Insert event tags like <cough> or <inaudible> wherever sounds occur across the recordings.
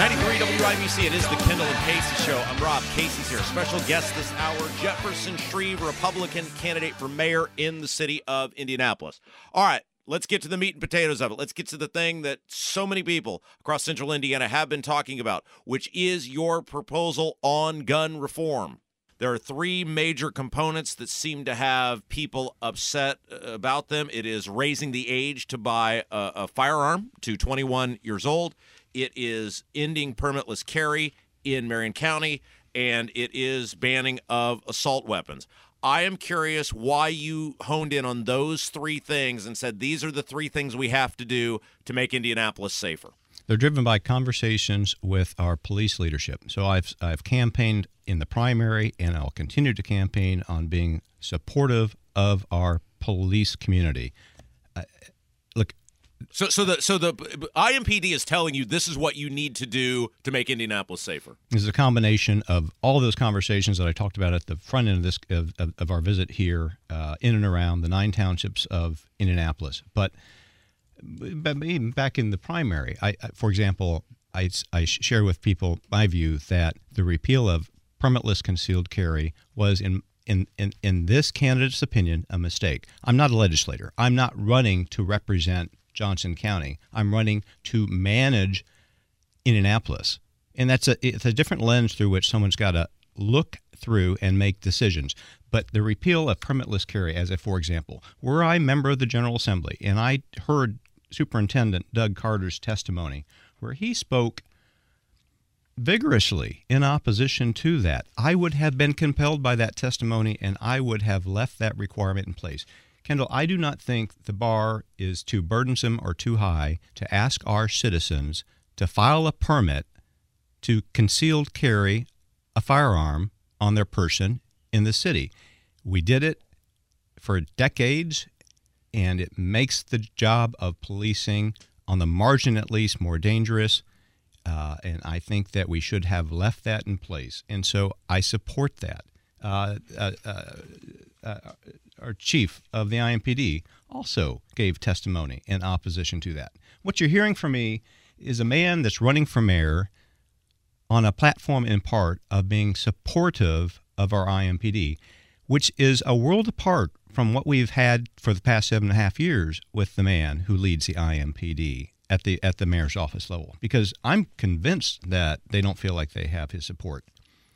93 WIBC, it is the Kendall and Casey show. I'm Rob. Casey's here. Special guest this hour, Jefferson Shreve, Republican candidate for mayor in the city of Indianapolis. All right, let's get to the meat and potatoes of it. Let's get to the thing that so many people across central Indiana have been talking about, which is your proposal on gun reform. There are three major components that seem to have people upset uh, about them. It is raising the age to buy a, a firearm to 21 years old. It is ending permitless carry in Marion County, and it is banning of assault weapons. I am curious why you honed in on those three things and said these are the three things we have to do to make Indianapolis safer. They're driven by conversations with our police leadership. So I've I've campaigned in the primary, and I'll continue to campaign on being supportive of our police community. Uh, So, so the so the IMPD is telling you this is what you need to do to make Indianapolis safer. This is a combination of all those conversations that I talked about at the front end of this of, of, of our visit here, uh, in and around the nine townships of Indianapolis. But, but even back in the primary, I, I for example, I, I shared with people my view that the repeal of permitless concealed carry was in in, in, in this candidate's opinion, a mistake. I'm not a legislator. I'm not running to represent Johnson County. I'm running to manage Indianapolis. And that's a it's a different lens through which someone's got to look through and make decisions. But the repeal of permitless carry, as a for example, were I member of the General Assembly and I heard Superintendent Doug Carter's testimony where he spoke vigorously in opposition to that, I would have been compelled by that testimony and I would have left that requirement in place. Kendall, I do not think the bar is too burdensome or too high to ask our citizens to file a permit to concealed carry a firearm on their person in the city. We did it for decades, and it makes the job of policing, on the margin at least, more dangerous. Uh, and I think that we should have left that in place. And so I support that. Uh, uh, our chief of the IMPD also gave testimony in opposition to that. What you're hearing from me is a man that's running for mayor on a platform in part of being supportive of our IMPD, which is a world apart from what we've had for the past seven and a half years with the man who leads the IMPD at the at the mayor's office level. Because I'm convinced that they don't feel like they have his support.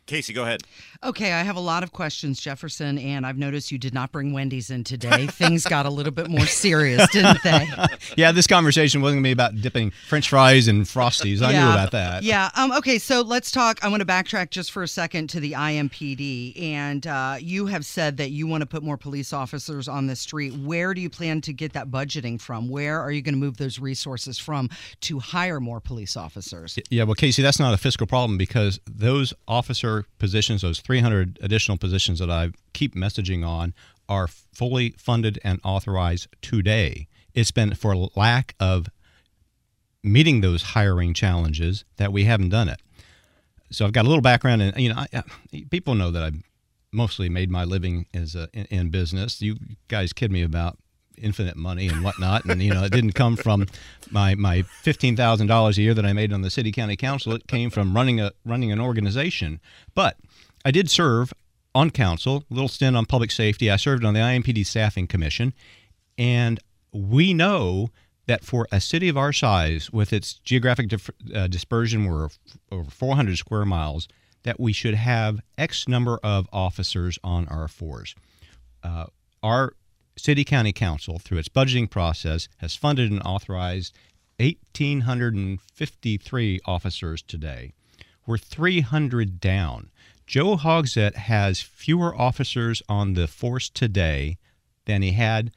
Casey, go ahead. Okay, I have a lot of questions, Jefferson, and I've noticed you did not bring Wendy's in today. <laughs> Things got a little bit more serious, didn't they? <laughs> yeah, this conversation wasn't going to be about dipping French fries and Frosties. I yeah. knew about that. Yeah. Um, okay, so let's talk. I want to backtrack just for a second to the IMPD. And uh, you have said that you want to put more police officers on the street. Where do you plan to get that budgeting from? Where are you going to move those resources from to hire more police officers? Yeah, well, Casey, that's not a fiscal problem because those officers positions, those 300 additional positions that I keep messaging on, are fully funded and authorized today. It's been for lack of meeting those hiring challenges that we haven't done it. So I've got a little background, and you know, I, people know that I've mostly made my living as a, in, in business. You guys kid me about infinite money and whatnot. And you know, it didn't come from my my fifteen thousand dollars a year that I made on the city county council. It came from running a running an organization. But I did serve on council, a little stint on public safety. I served on the IMPD staffing commission, and we know that for a city of our size, with its geographic dif- uh, dispersion, we're over 400 square miles, that we should have X number of officers on our force. Uh, our City County Council, through its budgeting process, has funded and authorized 1,853 officers today. We're 300 down. Joe Hogsett has fewer officers on the force today than he had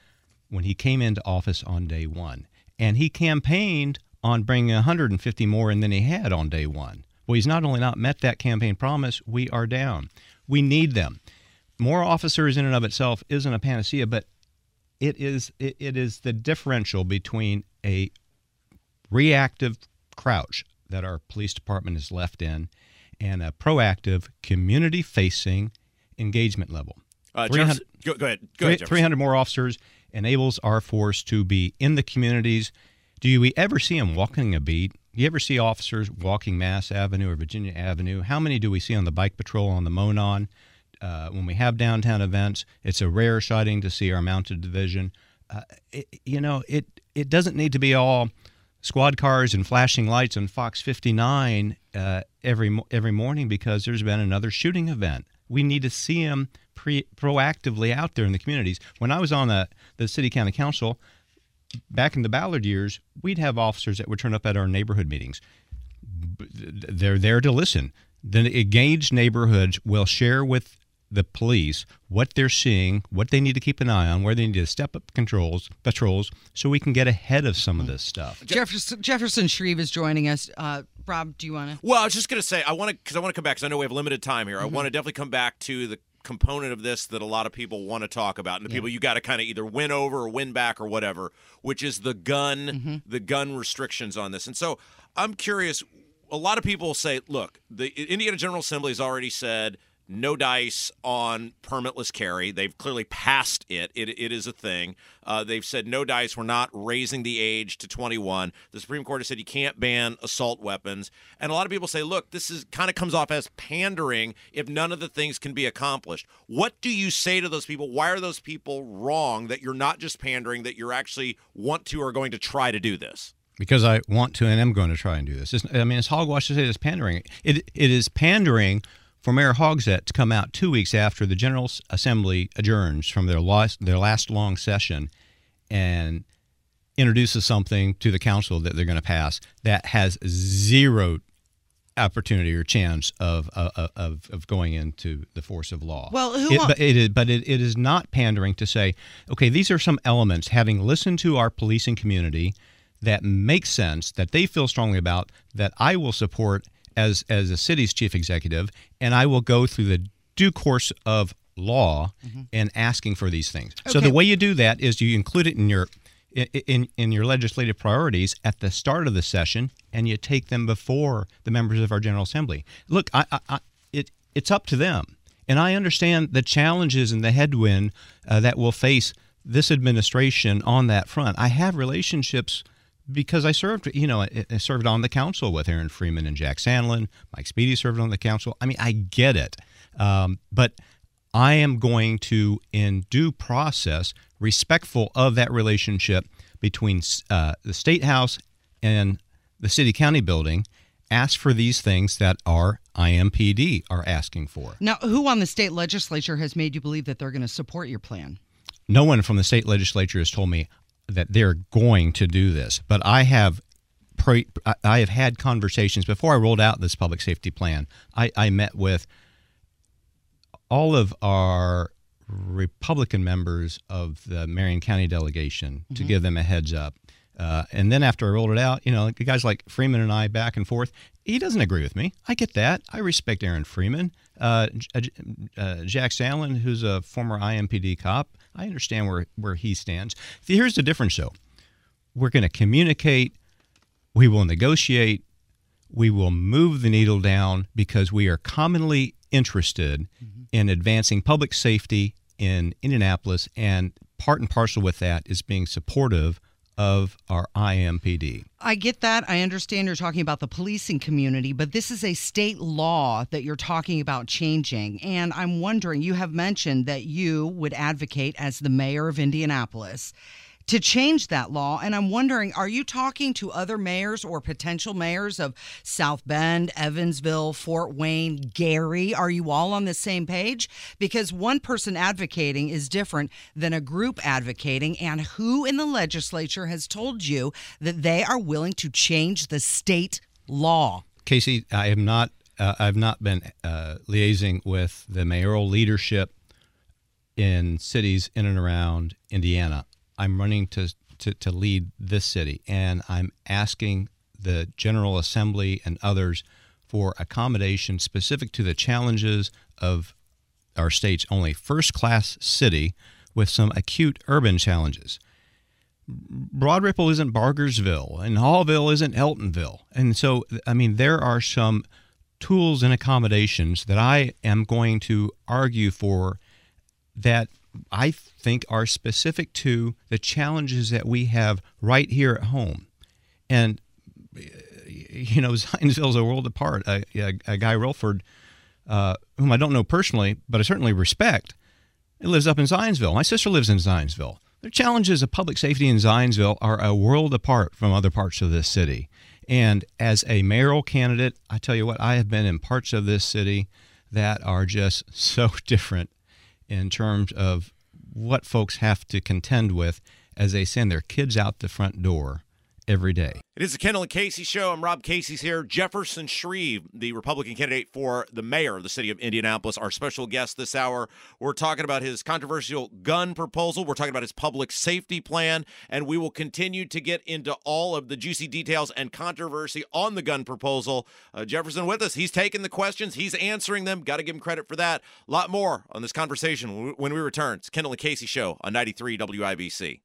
when he came into office on day one. And he campaigned on bringing 150 more in than he had on day one. Well, he's not only not met that campaign promise, we are down. We need them more officers in and of itself isn't a panacea, but it is it, it is the differential between a reactive crouch that our police department is left in and a proactive community facing engagement level. Uh, Jefferson, go, go, ahead. Go ahead 300 more officers enables our force to be in the communities. Do you ever see them walking a beat? Do you ever see officers walking Mass Avenue or Virginia Avenue? How many do we see on the bike patrol on the Monon? Uh, when we have downtown events, it's a rare sighting to see our mounted division. Uh, it, you know, it it doesn't need to be all squad cars and flashing lights on Fox 59 uh, every every morning because there's been another shooting event. We need to see them pre- proactively out there in the communities. When I was on the the city county council back in the Ballard years, we'd have officers that would turn up at our neighborhood meetings. They're there to listen. The engaged neighborhoods will share with the police what they're seeing, what they need to keep an eye on, where they need to step up controls, patrols, so we can get ahead of some of this stuff. Jefferson, Jefferson Shreve is joining us. Uh, Rob, do you want to? Well, I was just going to say I want to because I want to come back because I know we have limited time here. Mm-hmm. I want to definitely come back to the component of this that a lot of people want to talk about and the yeah. people you got to kind of either win over or win back or whatever which is the gun mm-hmm. the gun restrictions on this and so i'm curious a lot of people say look the indiana general assembly has already said no dice on permitless carry. They've clearly passed it. It, it is a thing. Uh, they've said no dice. We're not raising the age to 21. The Supreme Court has said you can't ban assault weapons. And a lot of people say, look, this is kind of comes off as pandering if none of the things can be accomplished. What do you say to those people? Why are those people wrong that you're not just pandering, that you're actually want to or going to try to do this? because I want to and am going to try and do this. It's, I mean, it's hogwash to say it's pandering. It it is pandering for Mayor Hogsett to come out two weeks after the General Assembly adjourns from their last, their last long session and introduces something to the council that they're going to pass that has zero opportunity or chance of, of, of, of going into the force of law. Well, who it, but it is, but it, it is not pandering to say, okay, these are some elements, having listened to our policing community, that make sense, that they feel strongly about, that I will support as as a city's chief executive, and I will go through the due course of law mm-hmm. and asking for these things. Okay. So the way you do that is you include it in your in in your legislative priorities at the start of the session, and you take them before the members of our General Assembly. Look, I, I, I it it's up to them, and I understand the challenges and the headwind uh, that will face this administration on that front. I have relationships because I served, you know, I served on the council with Aaron Freeman and Jack Sandlin. Mike Speedy served on the council. I mean, I get it. Um, but I am going to, in due process, respectful of that relationship between uh, the State House and the City County building, ask for these things that our IMPD are asking for. Now, who on the state legislature has made you believe that they're going to support your plan? No one from the state legislature has told me that they're going to do this. But I have pre, I have had conversations before I rolled out this public safety plan. I, I met with all of our Republican members of the Marion County delegation mm-hmm. to give them a heads up. Uh, and then after I rolled it out, you know, guys like Freeman and I back and forth. He doesn't agree with me. I get that. I respect Aaron Freeman. Uh, uh, Jack Sandlin, who's a former IMPD cop, I understand where, where he stands. Here's the difference, though. We're going to communicate. We will negotiate. We will move the needle down because we are commonly interested mm-hmm. in advancing public safety in Indianapolis, and part and parcel with that is being supportive of our IMPD. I get that. I understand you're talking about the policing community, but this is a state law that you're talking about changing. And I'm wondering, you have mentioned that you would advocate as the mayor of Indianapolis to change that law. And I'm wondering, are you talking to other mayors or potential mayors of South Bend, Evansville, Fort Wayne, Gary? Are you all on the same page? Because one person advocating is different than a group advocating. And who in the legislature has told you that they are willing to change the state law? Casey, I have not. Uh, I've not been uh, liaising with the mayoral leadership in cities in and around Indiana. I'm running to, to, to lead this city, and I'm asking the General Assembly and others for accommodation specific to the challenges of our state's only first class city with some acute urban challenges. Broad Ripple isn't Bargersville, and Haughville isn't Eltonville. And so, I mean, there are some tools and accommodations that I am going to argue for that I think are specific to the challenges that we have right here at home. And, you know, <laughs> Zionsville is a world apart. A, a, a guy, Relford, uh, whom I don't know personally, but I certainly respect, lives up in Zionsville. My sister lives in Zionsville. The challenges of public safety in Zionsville are a world apart from other parts of this city. And as a mayoral candidate, I tell you what, I have been in parts of this city that are just <laughs> so different in terms of what folks have to contend with as they send their kids out the front door every day. It is the Kendall and Casey show. I'm Rob Casey's here. Jefferson Shreve, the Republican candidate for the mayor of the city of Indianapolis, our special guest this hour. We're talking about his controversial gun proposal. We're talking about his public safety plan, and we will continue to get into all of the juicy details and controversy on the gun proposal. Uh, Jefferson with us. He's taking the questions. He's answering them. Got to give him credit for that. A lot more on this conversation when we return. It's Kendall and Casey show on 93 WIBC.